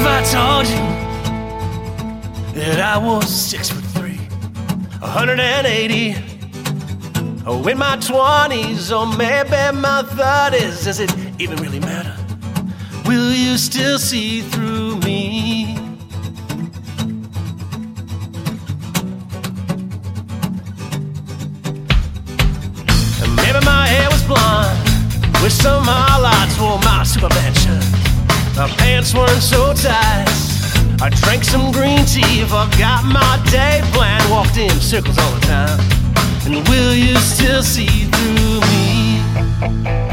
if I told you that I was six foot three, 180? Oh, in my 20s or maybe my 30s, does it even really matter? Will you still see through me? Maybe my hair was blonde, with some highlights for my Superman shirt. My pants weren't so tight. I drank some green tea, forgot my day plan, walked in circles all the time. And will you still see through me?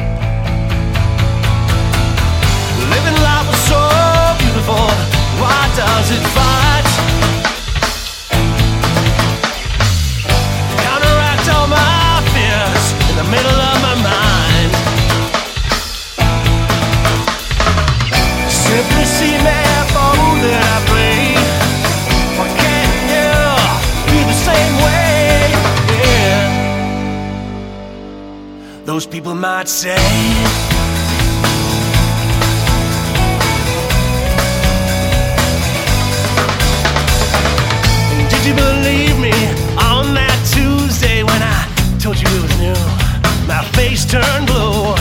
Those people might say. Did you believe me on that Tuesday when I told you it was new? My face turned blue.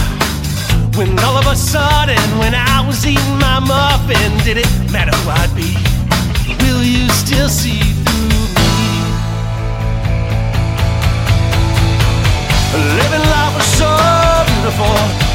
When all of a sudden, when I was eating my muffin, did it matter who I'd be? Will you still see beautiful.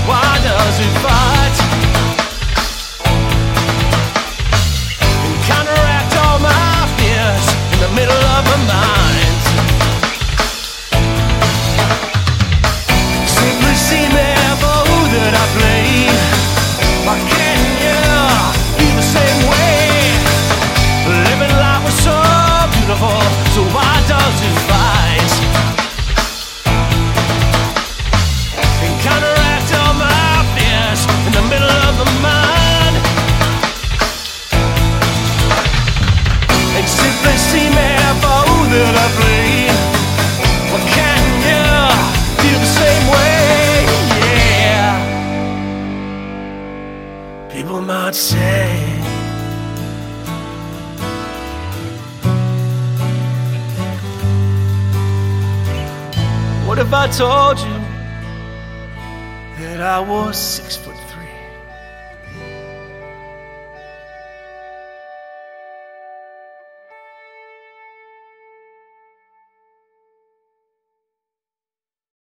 Might say. What if I told you that I was six foot